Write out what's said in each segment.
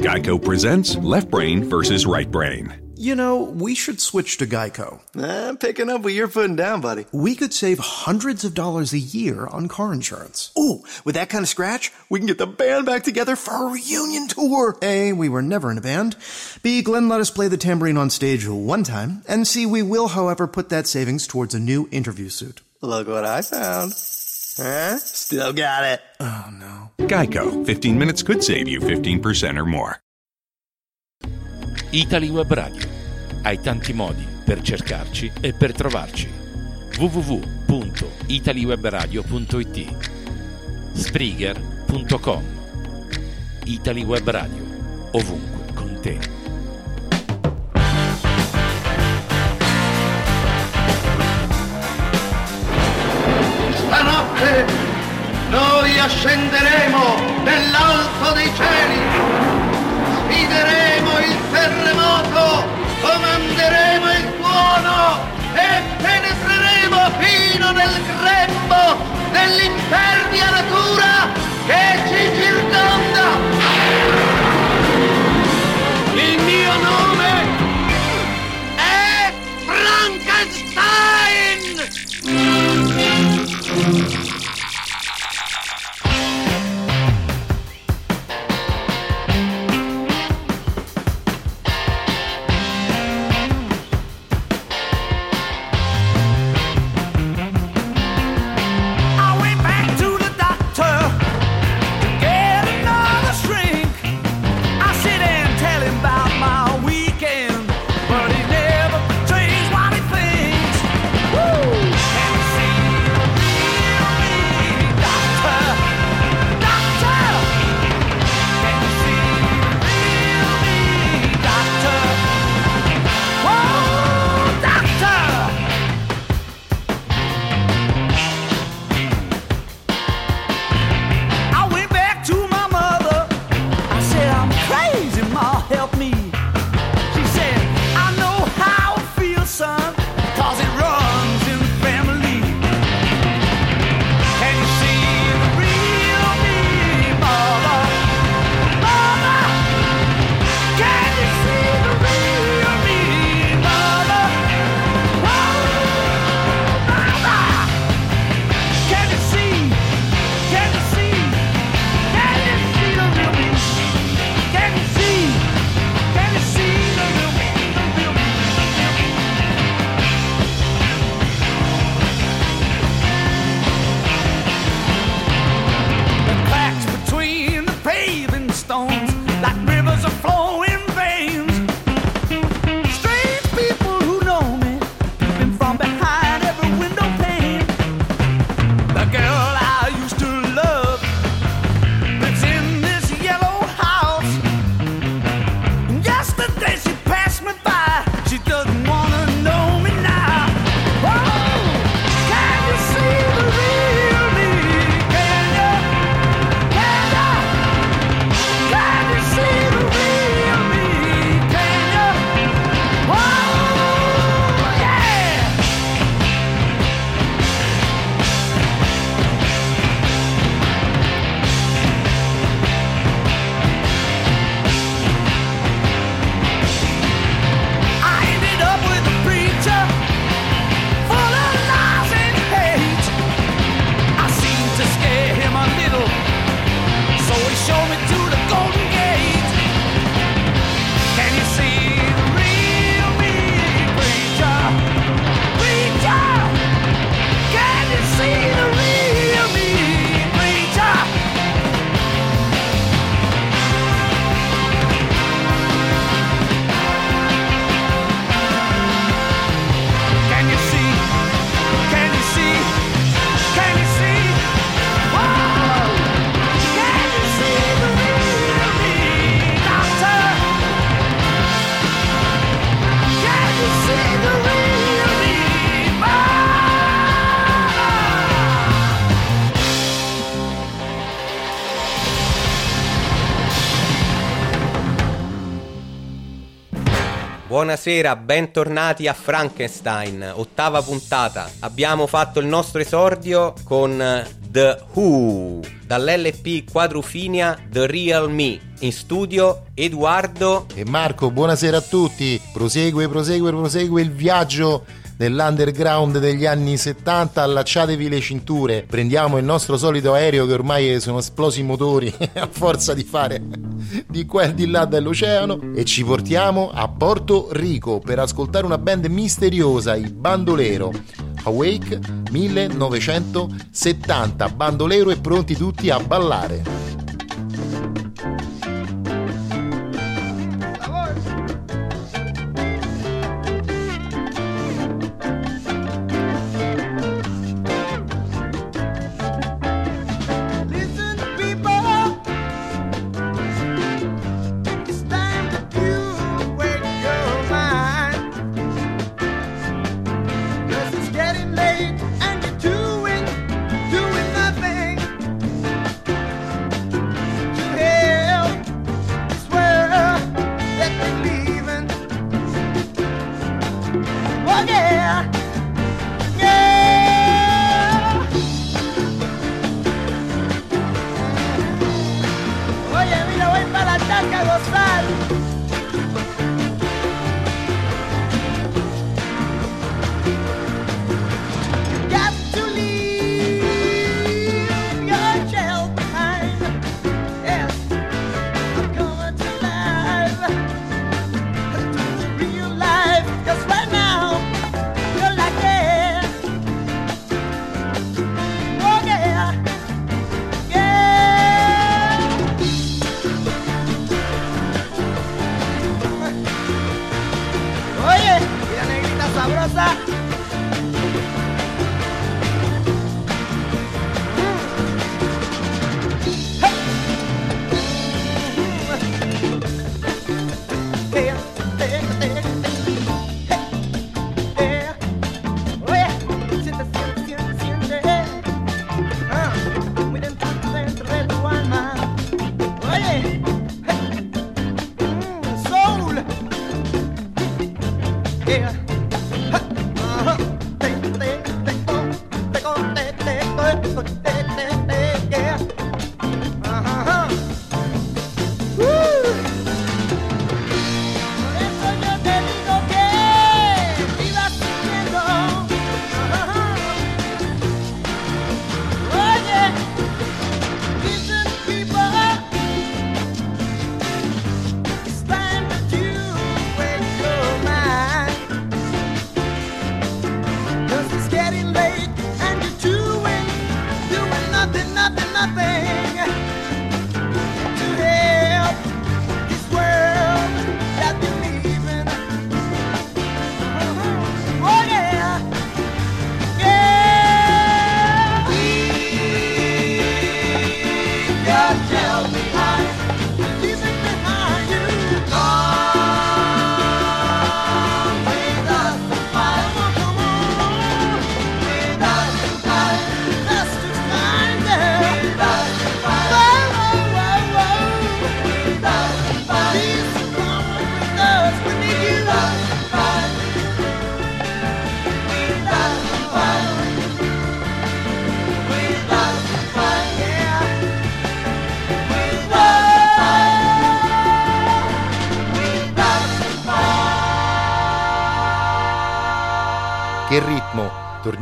Geico presents Left Brain versus Right Brain. You know, we should switch to Geico. I'm picking up what you're putting down, buddy. We could save hundreds of dollars a year on car insurance. Ooh, with that kind of scratch, we can get the band back together for a reunion tour. A, we were never in a band. B, Glenn let us play the tambourine on stage one time. And C, we will, however, put that savings towards a new interview suit. Look what I found. Huh? Still got it. Oh, no. Geico. 15 minutes could save you 15% or more. Italy Web Radio. Hai tanti modi per cercarci e per trovarci. www.italiwebradio.it Spreaker.com Italy Web Radio. Ovunque con te. Noi ascenderemo nell'alto dei cieli, sfideremo il terremoto, comanderemo il tuono e penetreremo fino nel grembo dell'impervia natura che ci circonda. Il mio nome è Frankenstein! Buonasera, bentornati a Frankenstein, ottava puntata. Abbiamo fatto il nostro esordio con The The Who, dall'LP Quadrufinia The Real Me. In studio Edoardo e Marco, buonasera a tutti. Prosegue, prosegue, prosegue il viaggio nell'underground degli anni 70, allacciatevi le cinture, prendiamo il nostro solito aereo che ormai sono esplosi i motori a forza di fare di qua e di là dell'oceano e ci portiamo a Porto Rico per ascoltare una band misteriosa, i Bandolero. Awake 1970, bandolero e pronti tutti a ballare.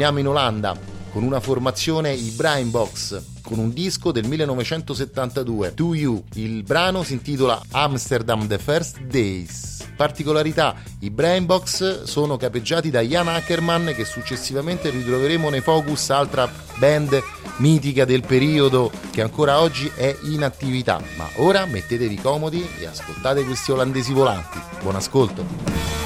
Torniamo in Olanda con una formazione i Brain Box con un disco del 1972, To You. Il brano si intitola Amsterdam The First Days. Particolarità, i Brainbox sono capeggiati da Jan Ackerman che successivamente ritroveremo nei Focus, altra band mitica del periodo che ancora oggi è in attività. Ma ora mettetevi comodi e ascoltate questi olandesi volanti. Buon ascolto!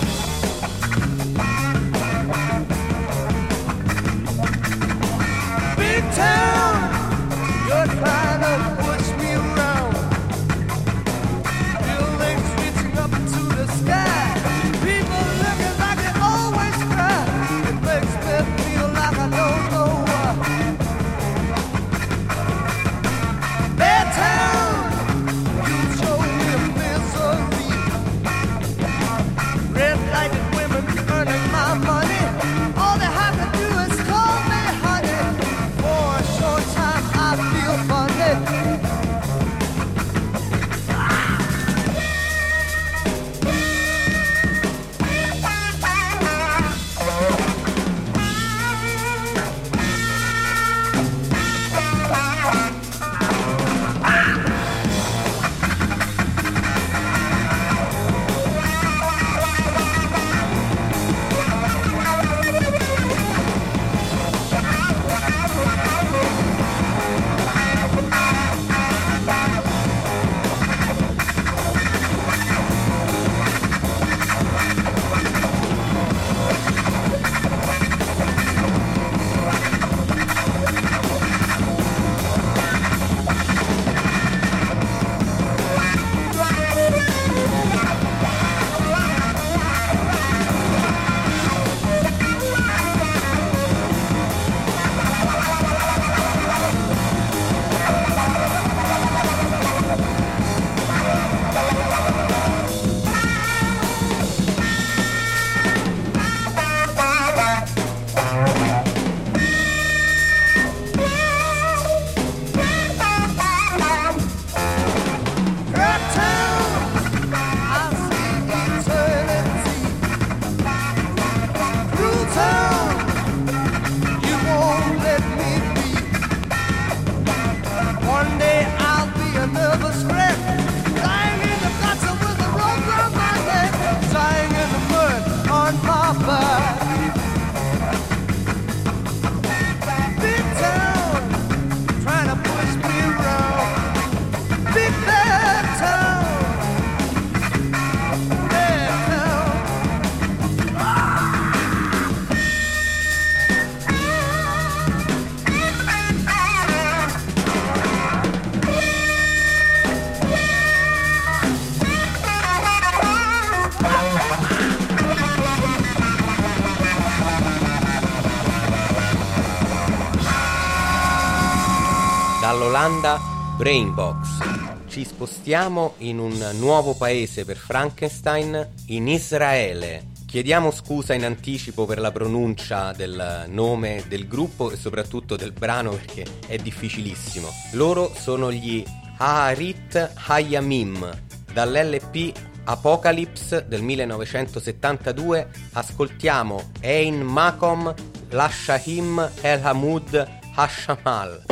dall'Olanda Brainbox. Ci spostiamo in un nuovo paese per Frankenstein, in Israele. Chiediamo scusa in anticipo per la pronuncia del nome del gruppo e soprattutto del brano perché è difficilissimo. Loro sono gli Haarit Hayamim dall'LP Apocalypse del 1972 ascoltiamo Ein Makom Lashahim El Hamud Hashamal.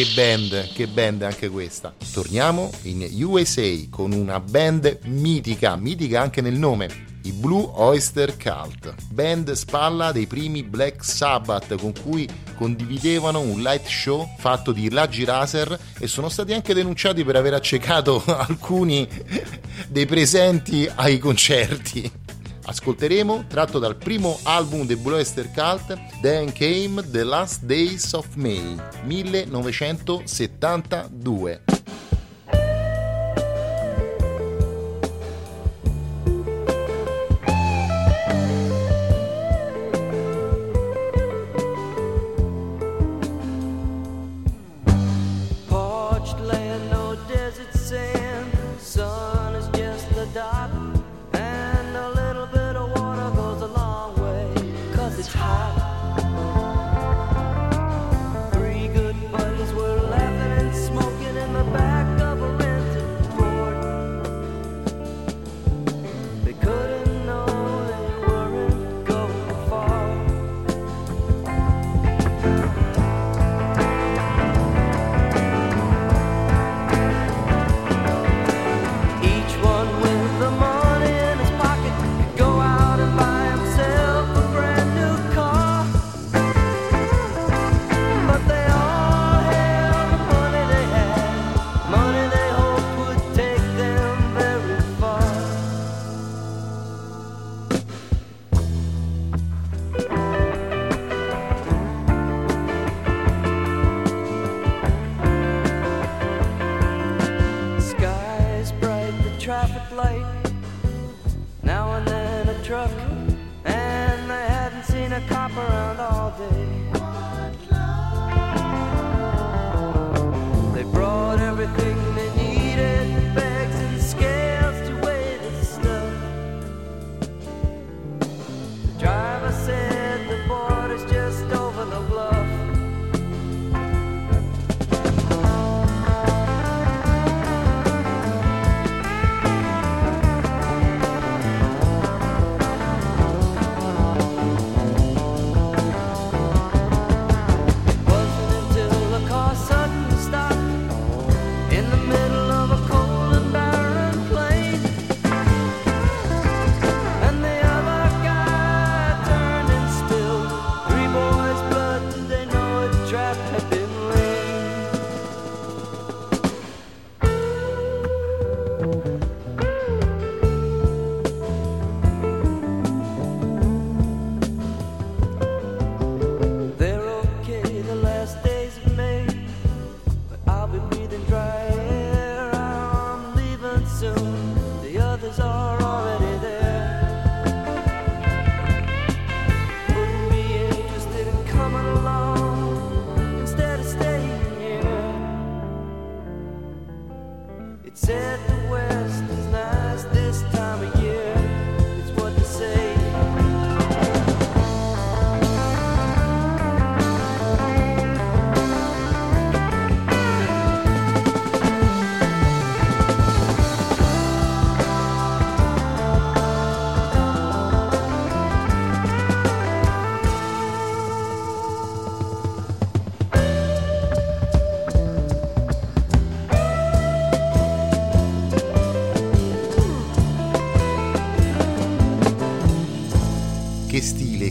che band, che band anche questa. Torniamo in USA con una band mitica, mitica anche nel nome. I Blue Oyster Cult, band spalla dei primi Black Sabbath con cui condividevano un light show fatto di raggi laser e sono stati anche denunciati per aver accecato alcuni dei presenti ai concerti. Ascolteremo, tratto dal primo album dei Blue Ester Cult, Then Came The Last Days of May, 1972.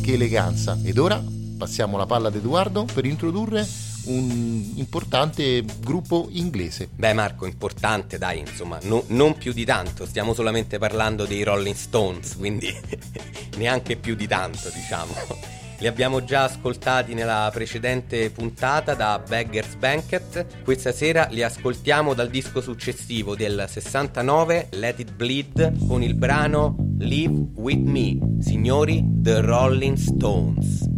che eleganza. Ed ora passiamo la palla ad Edoardo per introdurre un importante gruppo inglese. Beh Marco, importante dai, insomma, no, non più di tanto, stiamo solamente parlando dei Rolling Stones, quindi neanche più di tanto diciamo. Li abbiamo già ascoltati nella precedente puntata da Beggar's Banquet. Questa sera li ascoltiamo dal disco successivo del 69, Let It Bleed, con il brano Live With Me, signori The Rolling Stones.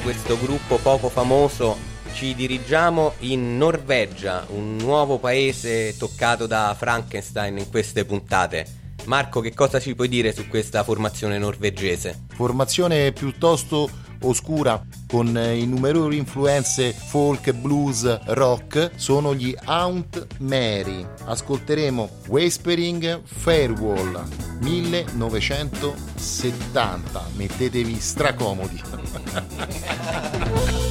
Questo gruppo poco famoso ci dirigiamo in Norvegia, un nuovo paese toccato da Frankenstein in queste puntate. Marco, che cosa ci puoi dire su questa formazione norvegese? Formazione piuttosto oscura con innumerevoli influenze folk, blues, rock sono gli Aunt Mary. Ascolteremo Whispering Firewall 1970. Mettetevi stracomodi. yeah.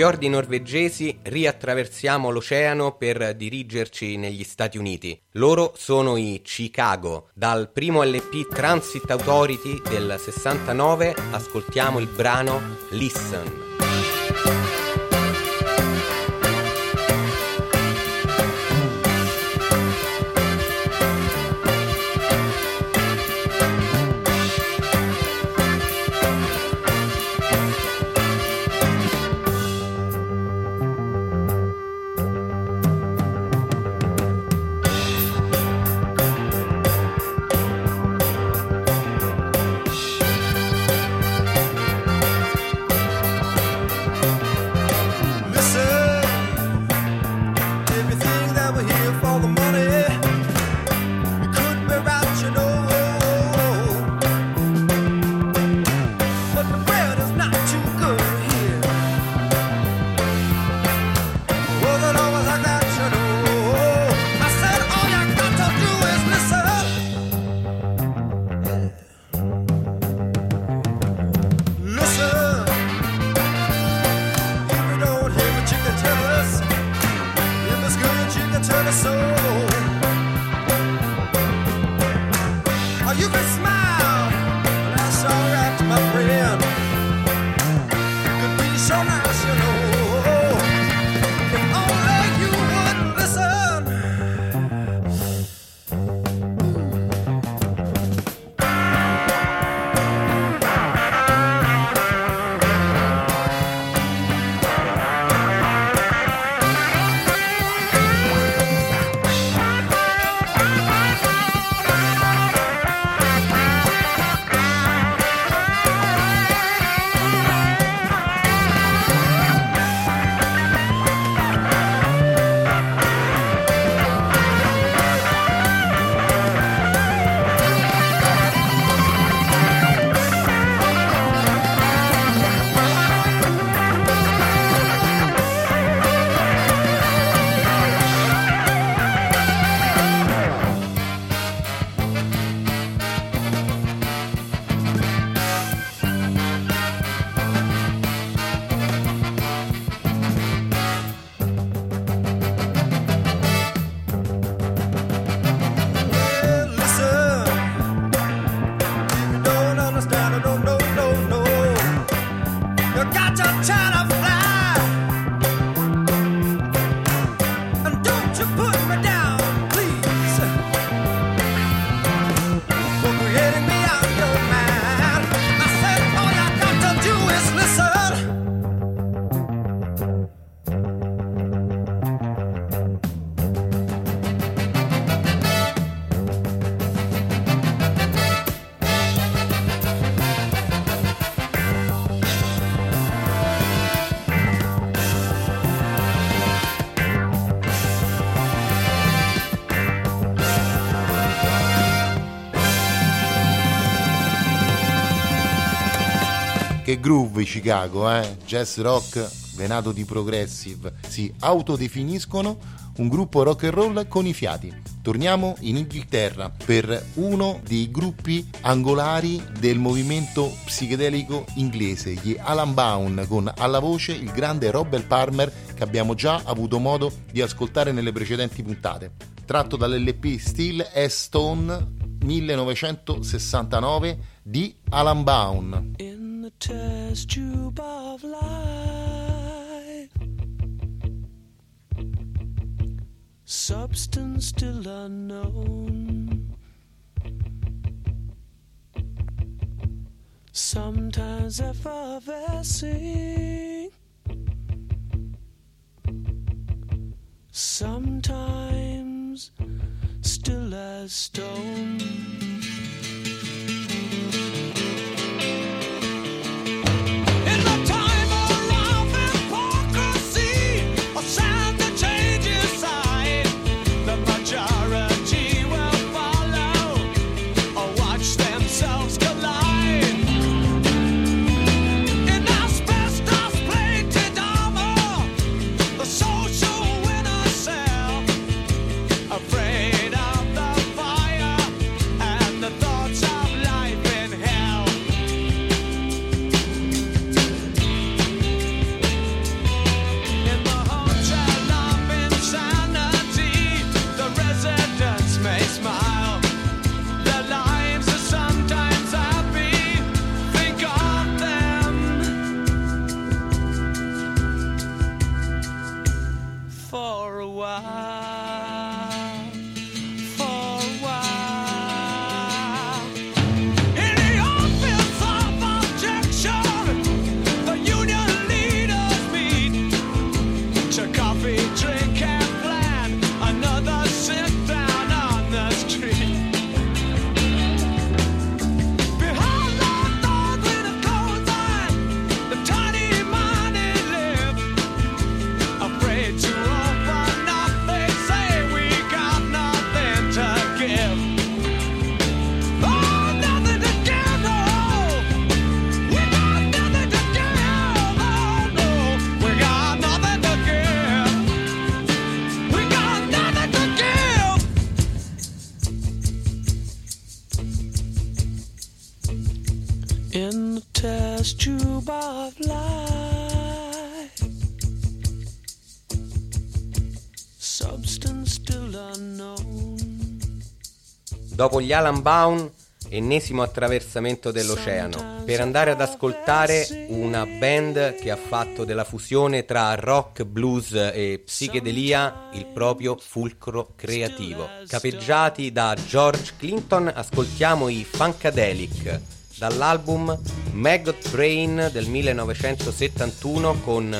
fiordi norvegesi riattraversiamo l'oceano per dirigerci negli Stati Uniti. Loro sono i Chicago. Dal primo LP Transit Authority del 69 ascoltiamo il brano Listen. Groove Chicago, eh? Jazz rock venato di progressive. Si autodefiniscono un gruppo rock and roll con i fiati. Torniamo in Inghilterra per uno dei gruppi angolari del movimento psichedelico inglese, gli Alan Bound, con alla voce il grande Robert Palmer che abbiamo già avuto modo di ascoltare nelle precedenti puntate. Tratto dall'LP Still S Stone 1969 di Alan Bound. In tube of life. Substance still unknown. Sometimes effervescing. Sometimes still as stone. Dopo gli Alan Bound, ennesimo attraversamento dell'oceano, per andare ad ascoltare una band che ha fatto della fusione tra rock, blues e psichedelia il proprio fulcro creativo. Capeggiati da George Clinton, ascoltiamo i Funkadelic dall'album Maggot Brain del 1971 con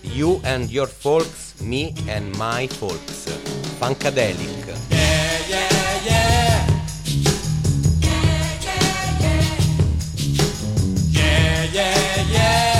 You and Your Folks, Me and My Folks. Funkadelic. Your folks,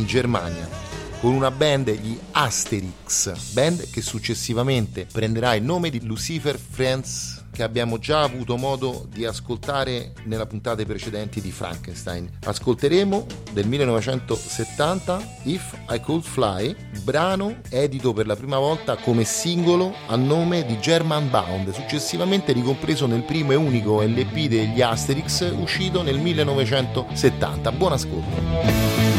in Germania con una band, gli Asterix, band che successivamente prenderà il nome di Lucifer Friends che abbiamo già avuto modo di ascoltare nella puntata precedente di Frankenstein. Ascolteremo del 1970 If I Could Fly, brano edito per la prima volta come singolo a nome di German Bound, successivamente ricompreso nel primo e unico LP degli Asterix uscito nel 1970. Buon ascolto.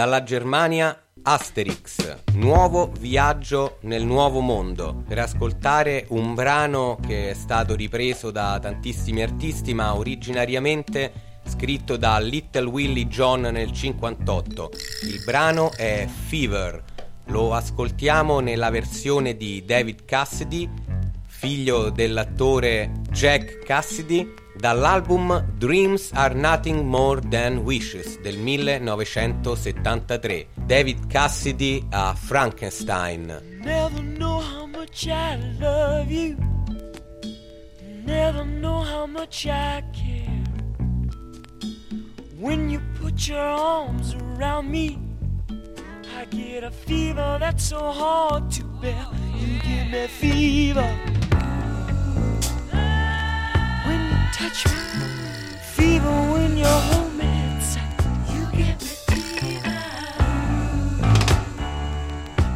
Dalla Germania Asterix, nuovo viaggio nel nuovo mondo, per ascoltare un brano che è stato ripreso da tantissimi artisti ma originariamente scritto da Little Willie John nel 58. Il brano è Fever, lo ascoltiamo nella versione di David Cassidy, figlio dell'attore Jack Cassidy, dall'album Dreams Are Nothing More Than Wishes del 1973. David Cassidy a Frankenstein. Never know how much I love you. Never know how much I care. When you put your arms around me, I get a fever that's so hard to bear. You give me fever. Touch me, fever when you hold me tight. You give me fever.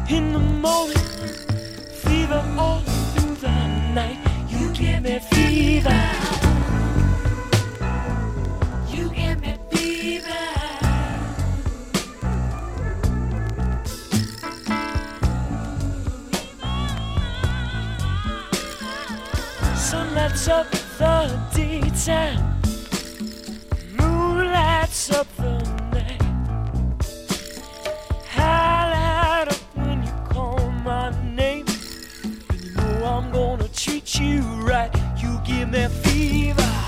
In the morning, fever all through the night. You give me fever. You give me fever. Up the daytime, moon lights up the night. Highlight up when you call my name. And you know I'm gonna treat you right. You give me fever.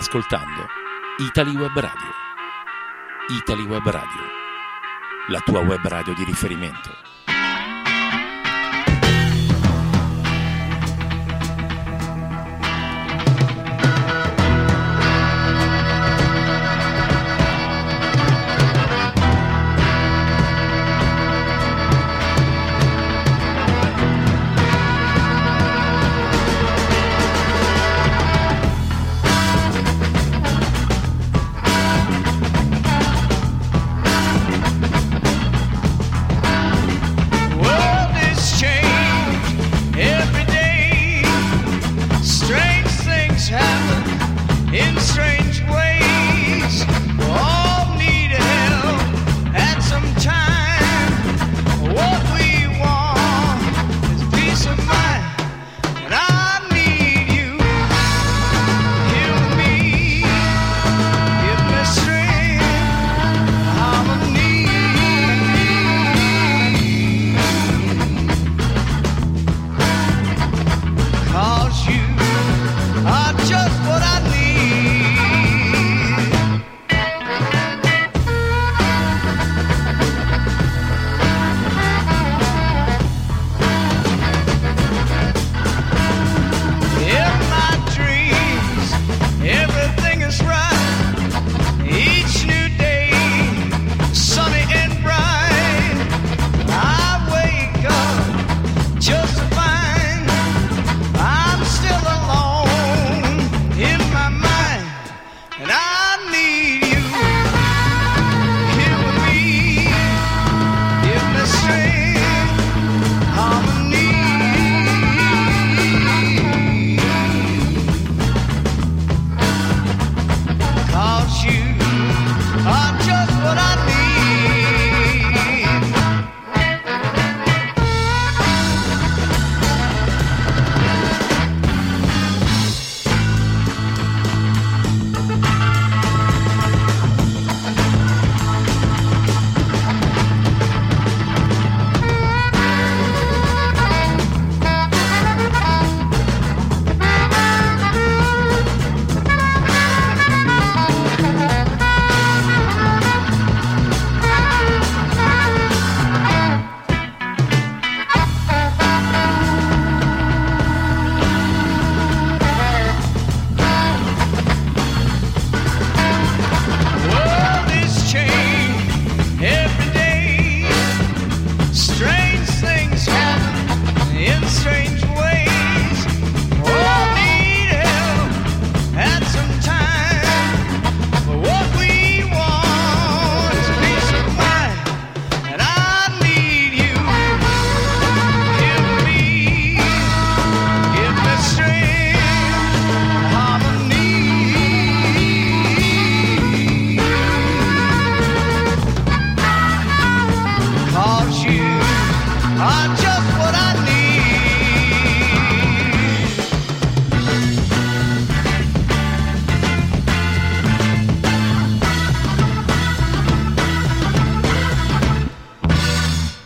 Ascoltando Italy Web Radio. Italy Web Radio. La tua web radio di riferimento.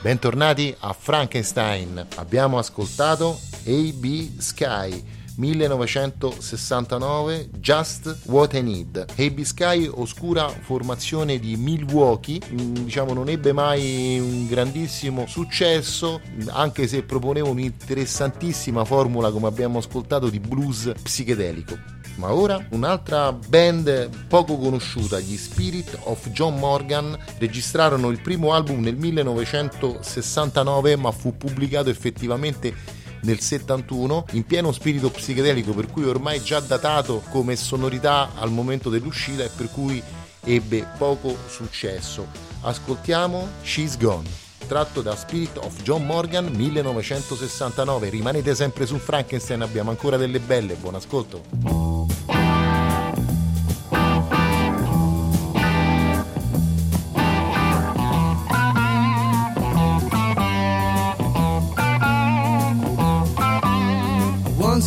Bentornati a Frankenstein. Abbiamo ascoltato AB Sky 1969 Just What I Need. AB Sky, oscura formazione di Milwaukee, mm, diciamo non ebbe mai un grandissimo successo, anche se proponeva un'interessantissima formula come abbiamo ascoltato di blues psichedelico. Ma ora un'altra band poco conosciuta, gli Spirit of John Morgan, registrarono il primo album nel 1969 ma fu pubblicato effettivamente nel 71 in pieno spirito psichedelico per cui ormai già datato come sonorità al momento dell'uscita e per cui ebbe poco successo. Ascoltiamo She's Gone tratto da Spirit of John Morgan 1969 rimanete sempre su Frankenstein abbiamo ancora delle belle buon ascolto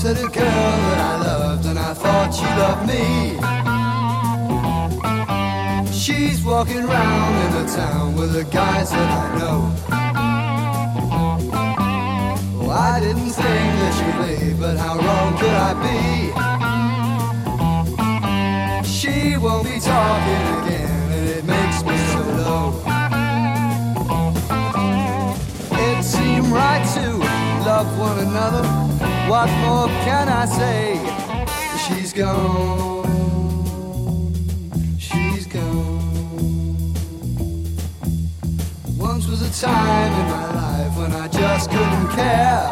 Had a girl that I loved, and I thought she loved me. She's walking around in the town with the guys that I know. Oh, I didn't think that she'd leave, but how wrong could I be? She won't be talking again, and it makes me so low. It seemed right to love one another. What more can I say? She's gone. She's gone. Once was a time in my life when I just couldn't care.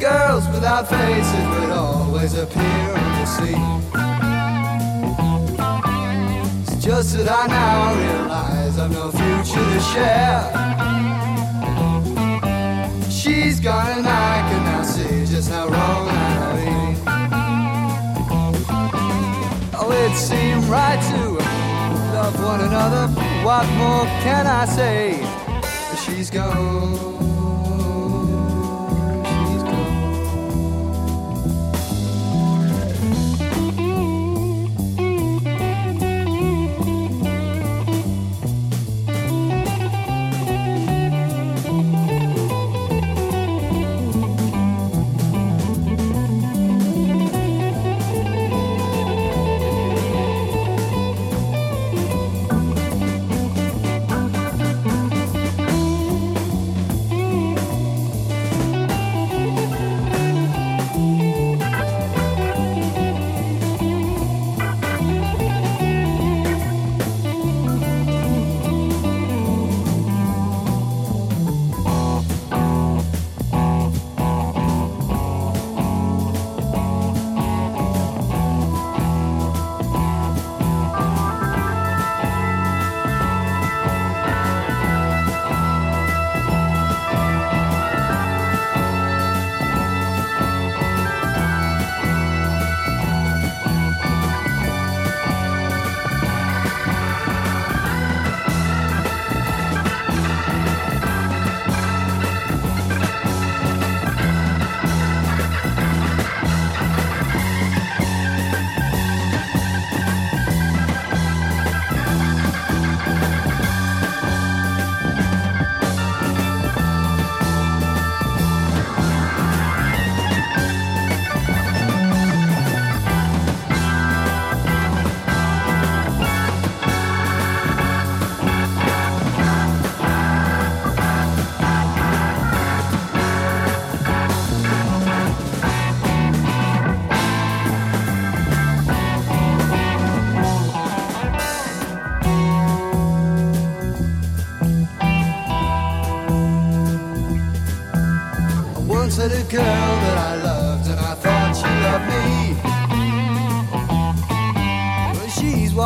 Girls without faces would always appear on the scene. It's just that I now realize I've no future to share. She's gone and I can now see just how wrong I've been. Oh, it seemed right to love one another. What more can I say? She's gone.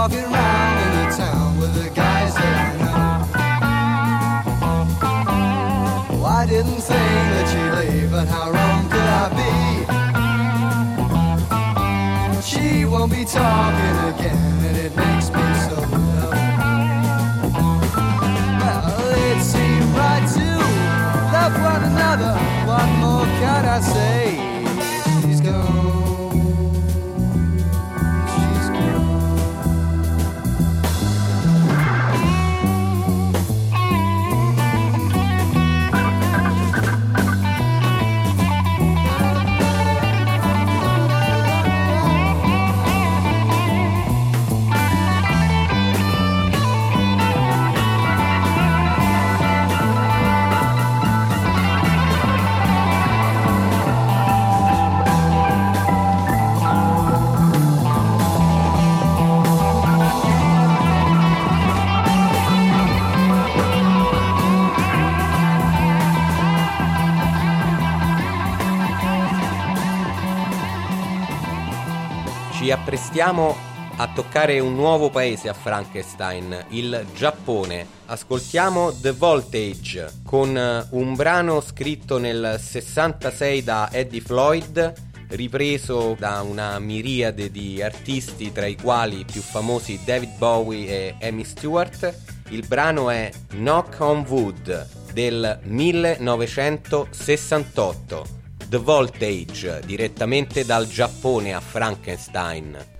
She's Ci apprestiamo a toccare un nuovo paese a Frankenstein, il Giappone. Ascoltiamo The Voltage con eh, un brano scritto nel 66 da Eddie Floyd, ripreso da una miriade di artisti tra i quali i più famosi David Bowie e Amy Stewart. Il brano è Knock on Wood del 1968. The Voltage, direttamente dal Giappone a Frankenstein.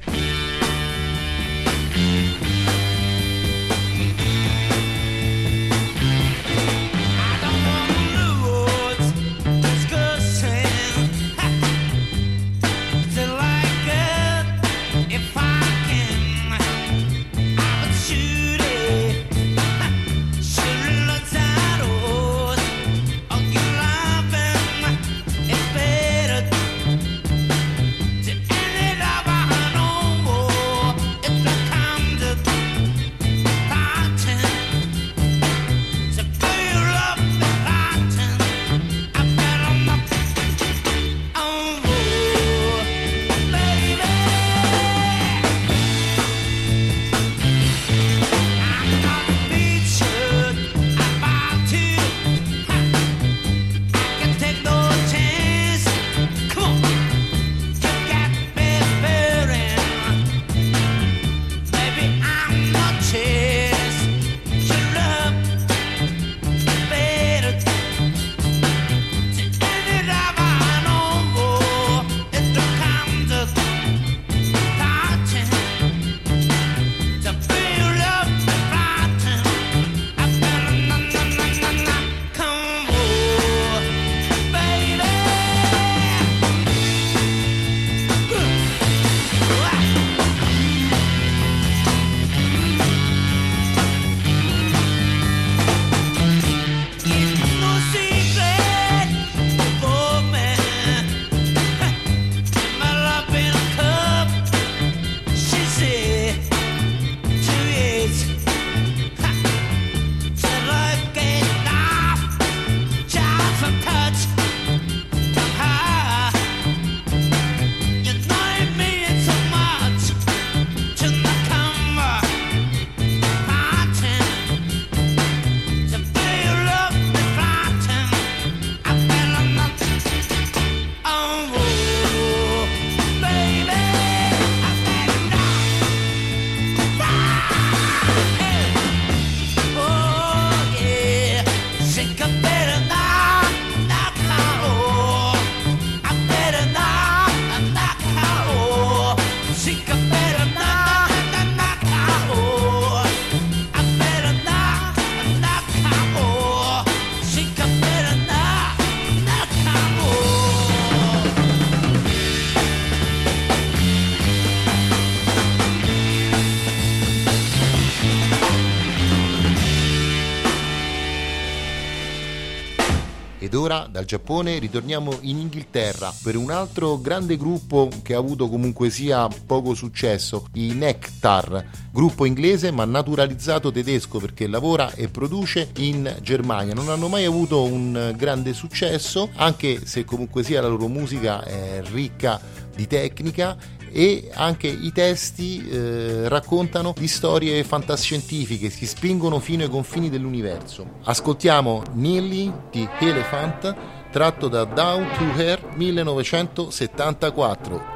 Dal Giappone ritorniamo in Inghilterra per un altro grande gruppo che ha avuto comunque sia poco successo, i Nectar, gruppo inglese ma naturalizzato tedesco perché lavora e produce in Germania. Non hanno mai avuto un grande successo, anche se comunque sia la loro musica è ricca di tecnica e anche i testi eh, raccontano di storie fantascientifiche, si spingono fino ai confini dell'universo. Ascoltiamo Nearly the Elephant tratto da Down to Her 1974.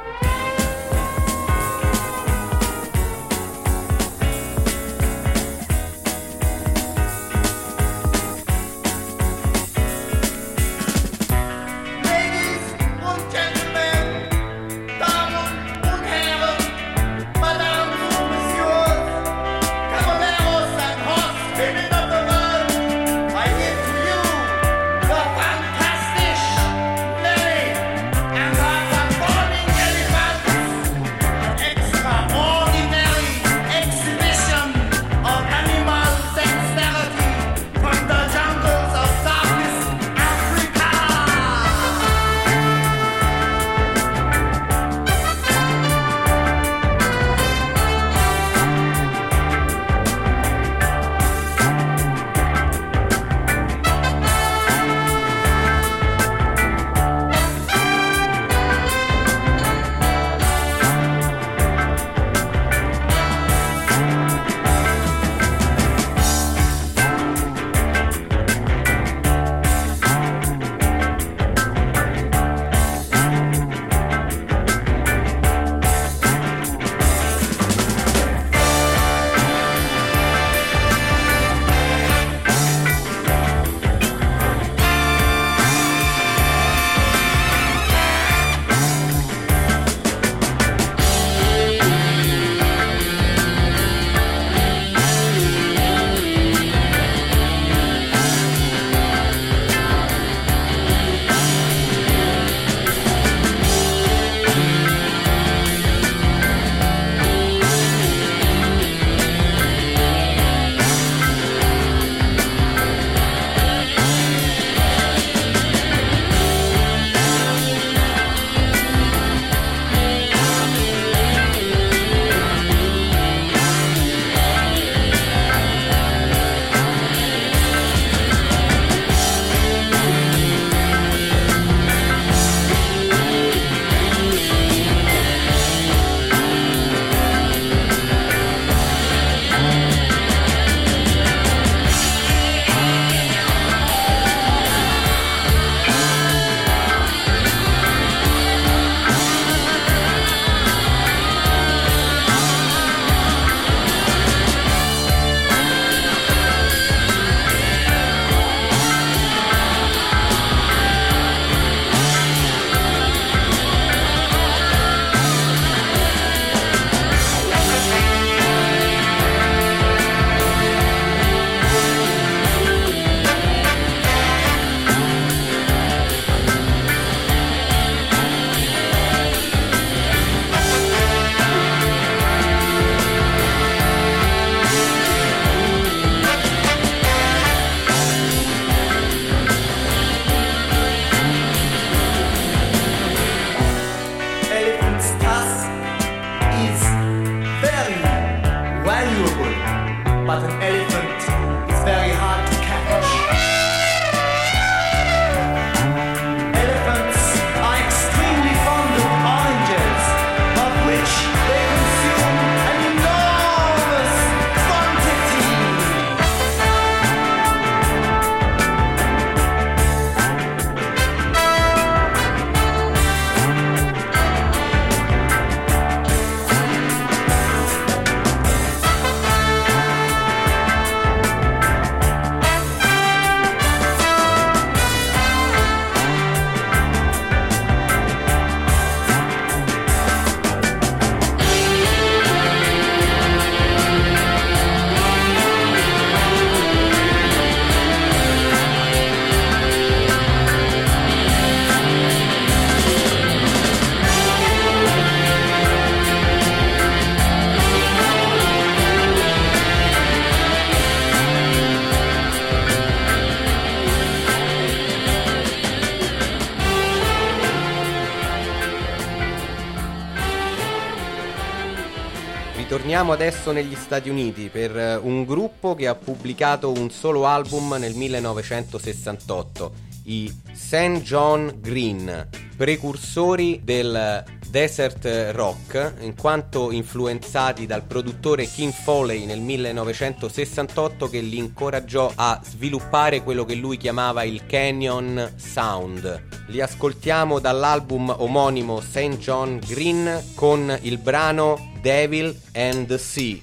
Ritorniamo adesso negli Stati Uniti per eh, un gruppo che ha pubblicato un solo album nel 1968, i St. John Green, precursori del desert rock, in quanto influenzati dal produttore Kim Foley nel 1968 che li incoraggiò a sviluppare quello che lui chiamava il Canyon Sound. Li ascoltiamo dall'album omonimo St. John Green con il brano Devil and the Sea.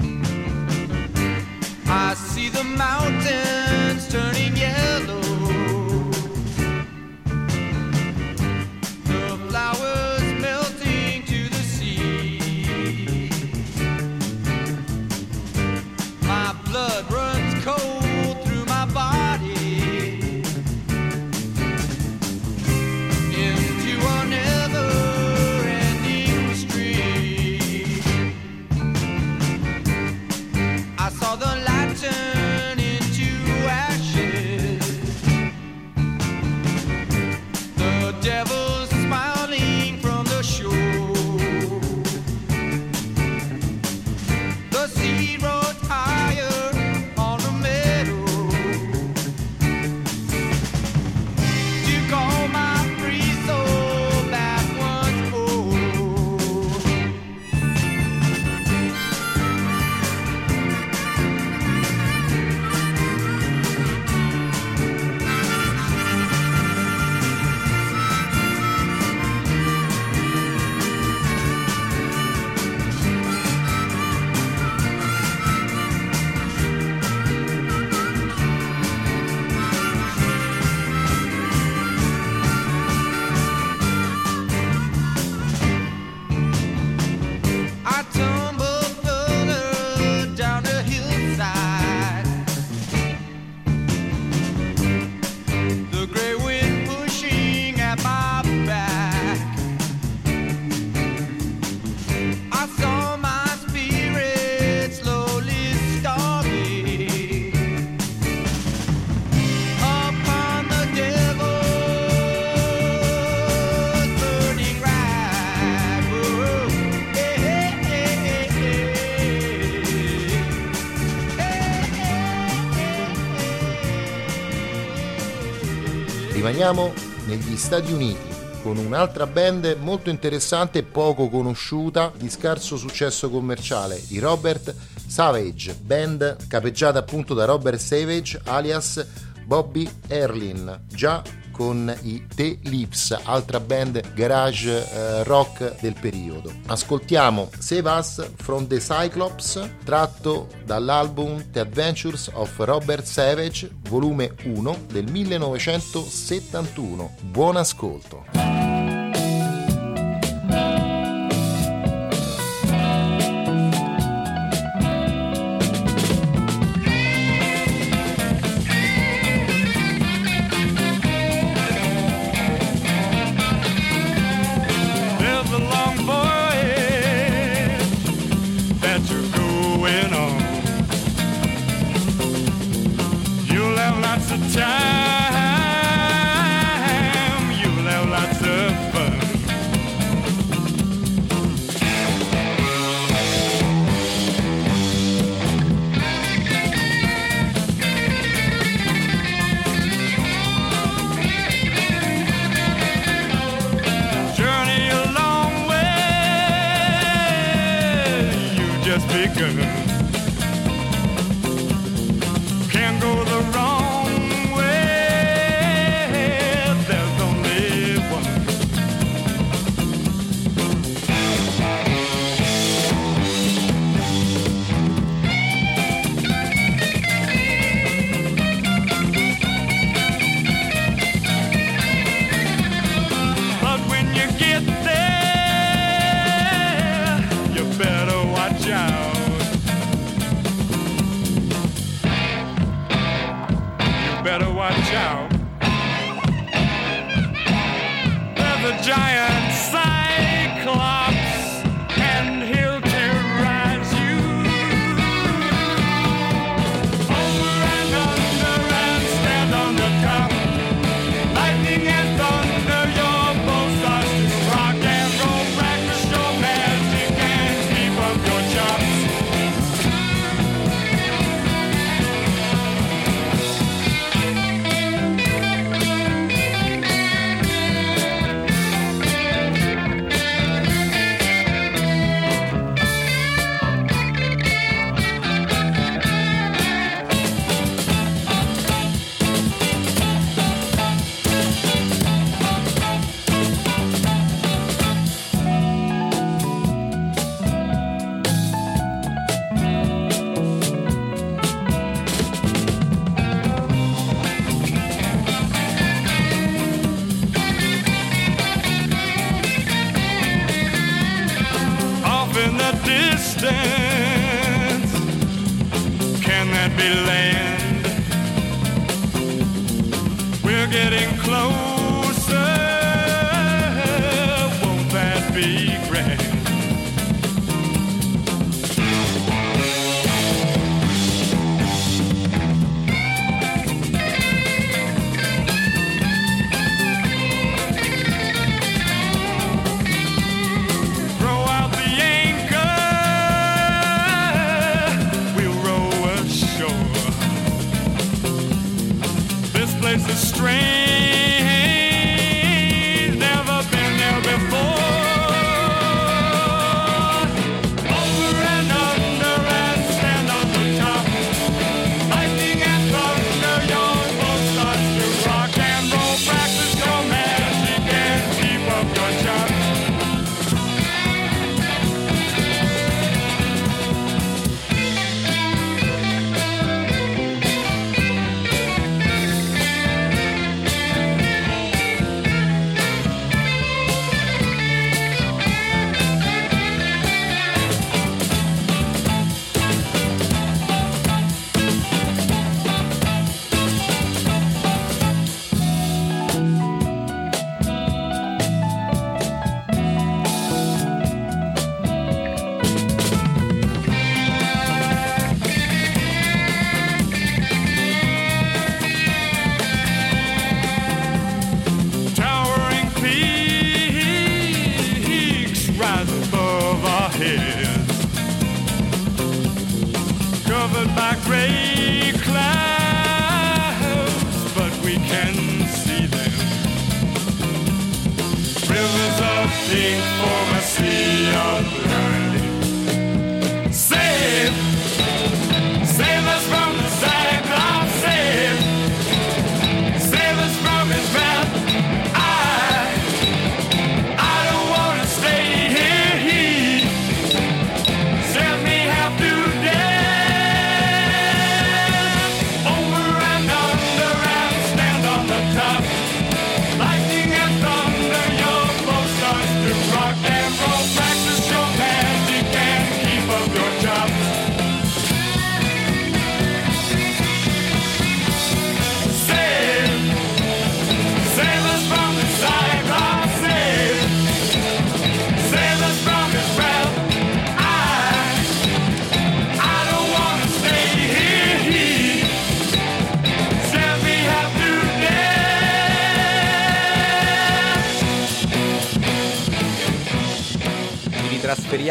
I see the mountains Rimaniamo negli Stati Uniti con un'altra band molto interessante e poco conosciuta di scarso successo commerciale, i Robert Savage, band capeggiata appunto da Robert Savage alias Bobby Erlin, già con i The Lips, altra band garage eh, rock del periodo. Ascoltiamo Save Us from the Cyclops, tratto dall'album The Adventures of Robert Savage, volume 1 del 1971. Buon ascolto.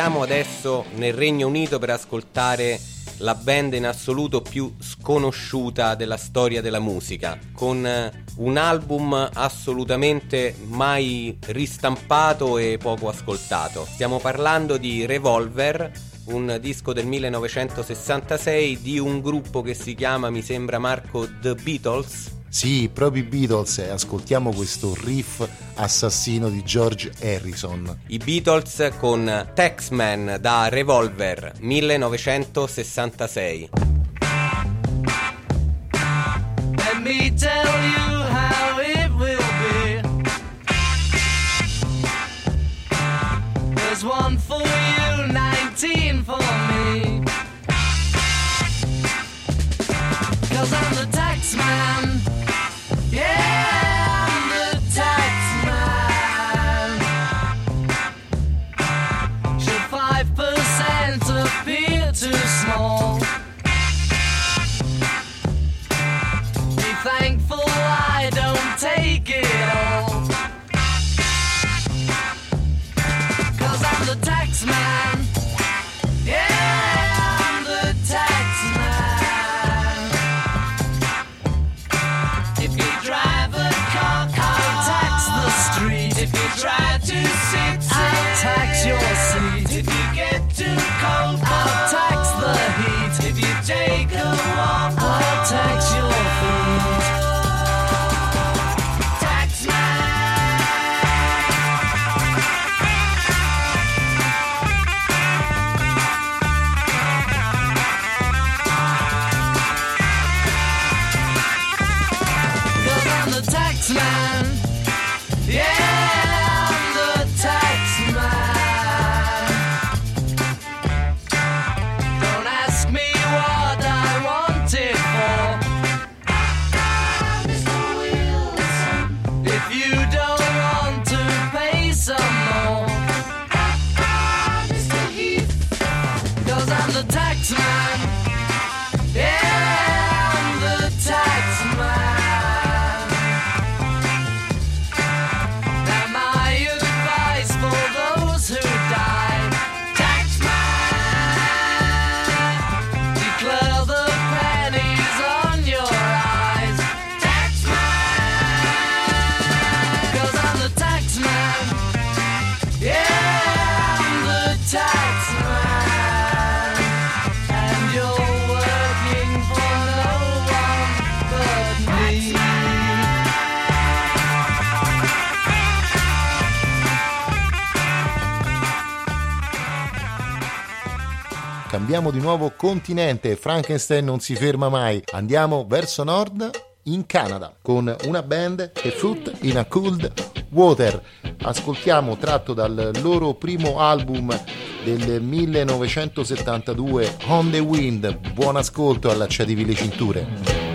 Andiamo adesso nel Regno Unito per ascoltare la band in assoluto più sconosciuta della storia della musica, con eh, un album assolutamente mai ristampato e poco ascoltato. Stiamo parlando di Revolver, un disco del 1966 di un gruppo che si chiama, mi sembra Marco, The Beatles sì, proprio i Beatles e ascoltiamo questo riff assassino di George Harrison. I Beatles con Taxman da Revolver 1966. Let me tell you how it will be. There's one for you, 19 for me. Cambiamo di nuovo continente, Frankenstein non si ferma mai, andiamo verso nord in Canada con una band che Foot in a Cold Water. Ascoltiamo tratto dal loro primo album del 1972 On the Wind. Buon ascolto, allacciatevi le cinture.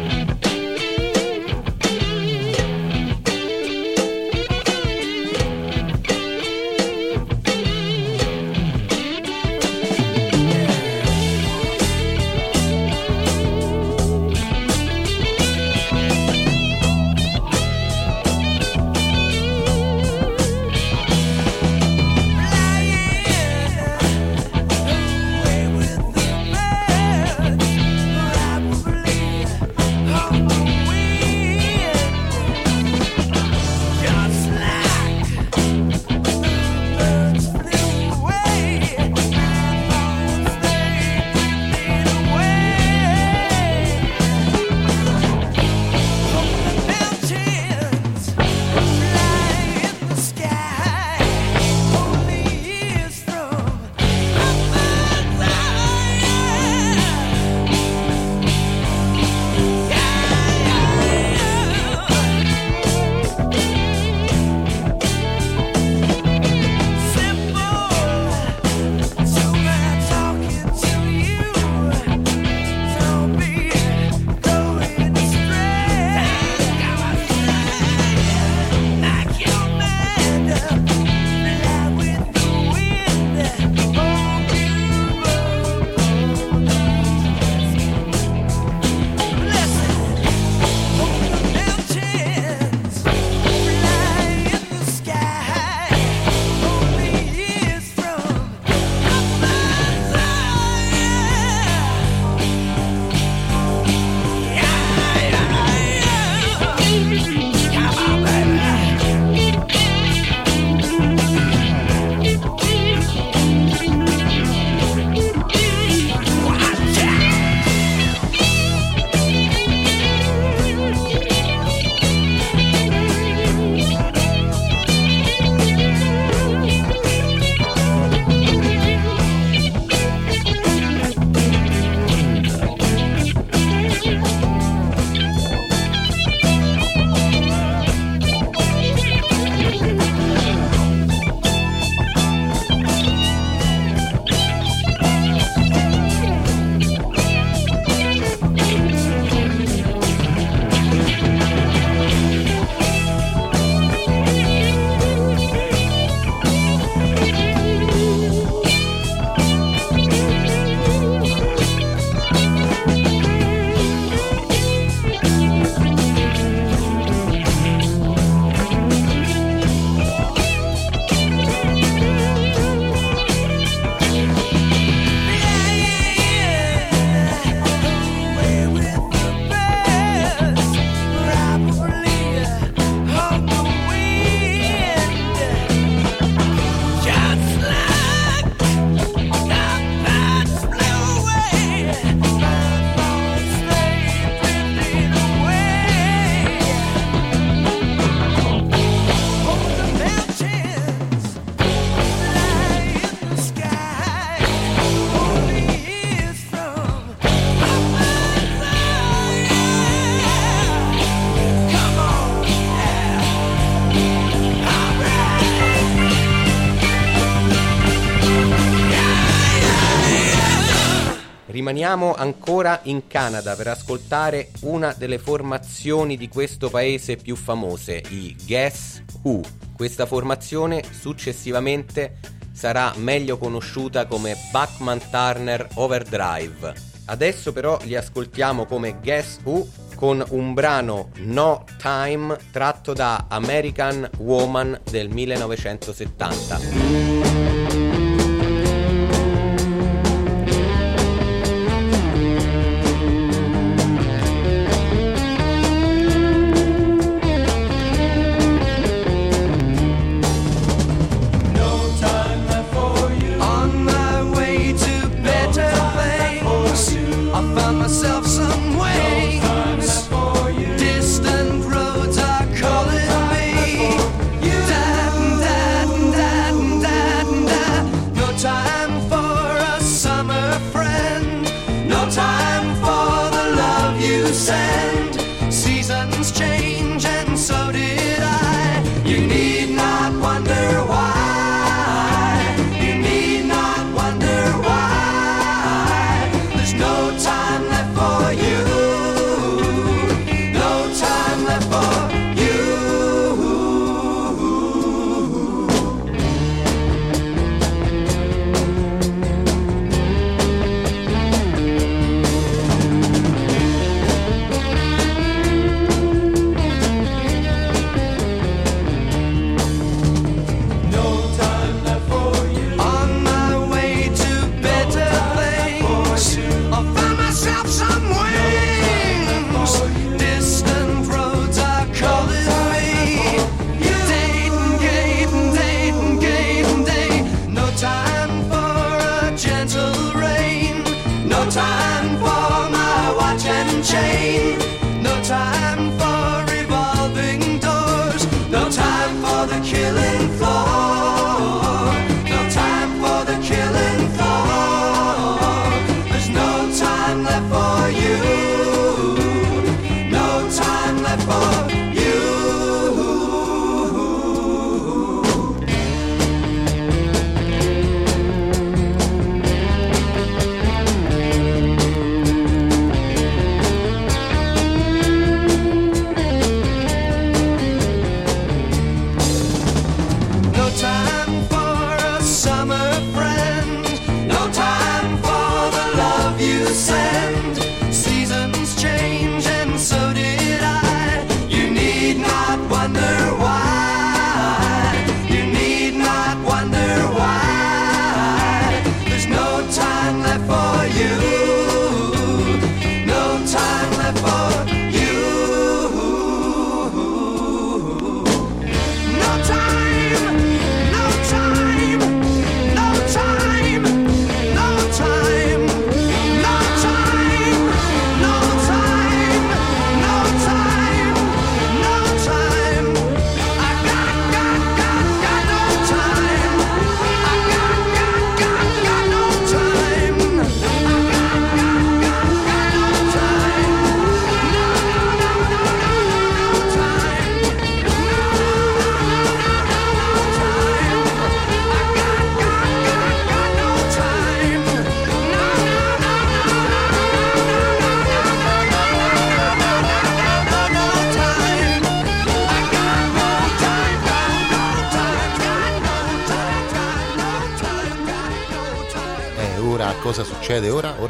Rimaniamo ancora in Canada per ascoltare una delle formazioni di questo paese più famose, i Guess Who. Questa formazione successivamente sarà meglio conosciuta come Bachman Turner Overdrive. Adesso però li ascoltiamo come Guess Who con un brano No Time tratto da American Woman del 1970.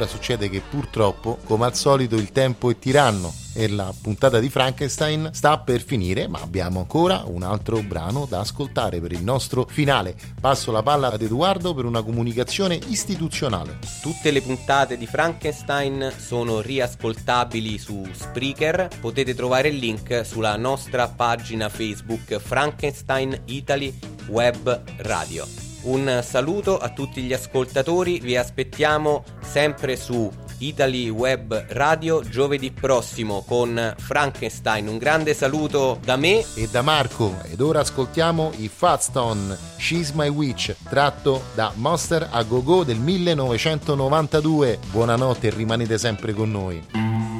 Ora? Succede che purtroppo, come al solito, il tempo è tiranno e la puntata di Frankenstein sta per finire, ma abbiamo ancora un altro brano da ascoltare per il nostro finale. Passo la palla ad Edoardo per una comunicazione istituzionale. Tutte le puntate di Frankenstein sono riascoltabili su Spreaker. Potete trovare il link sulla nostra pagina Facebook Frankenstein Italy Web Radio. Un saluto a tutti gli ascoltatori, vi aspettiamo sempre su Italy Web Radio giovedì prossimo con Frankenstein. Un grande saluto da me E da Marco, ed ora ascoltiamo i Fatstone, She's My Witch, tratto da Monster a Go Go del 1992. Buonanotte e rimanete sempre con noi.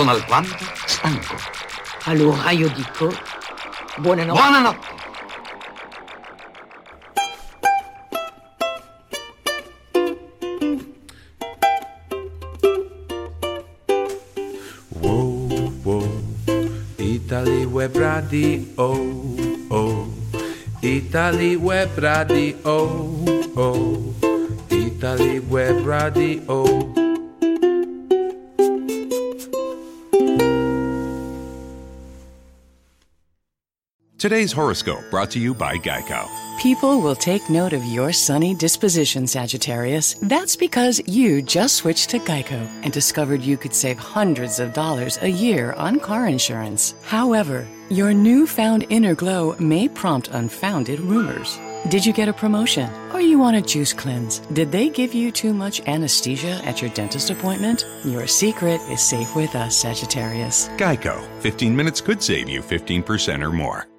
Sono alquanto stanco. Allora io dico buonanotte. Buonanotte. Wow, wow, Italy Web Radio, oh, Italy Web Radio, oh, Italy Web Radio. Today's horoscope brought to you by Geico. People will take note of your sunny disposition, Sagittarius. That's because you just switched to Geico and discovered you could save hundreds of dollars a year on car insurance. However, your newfound inner glow may prompt unfounded rumors. Did you get a promotion? Or you want a juice cleanse? Did they give you too much anesthesia at your dentist appointment? Your secret is safe with us, Sagittarius. Geico. 15 minutes could save you 15% or more.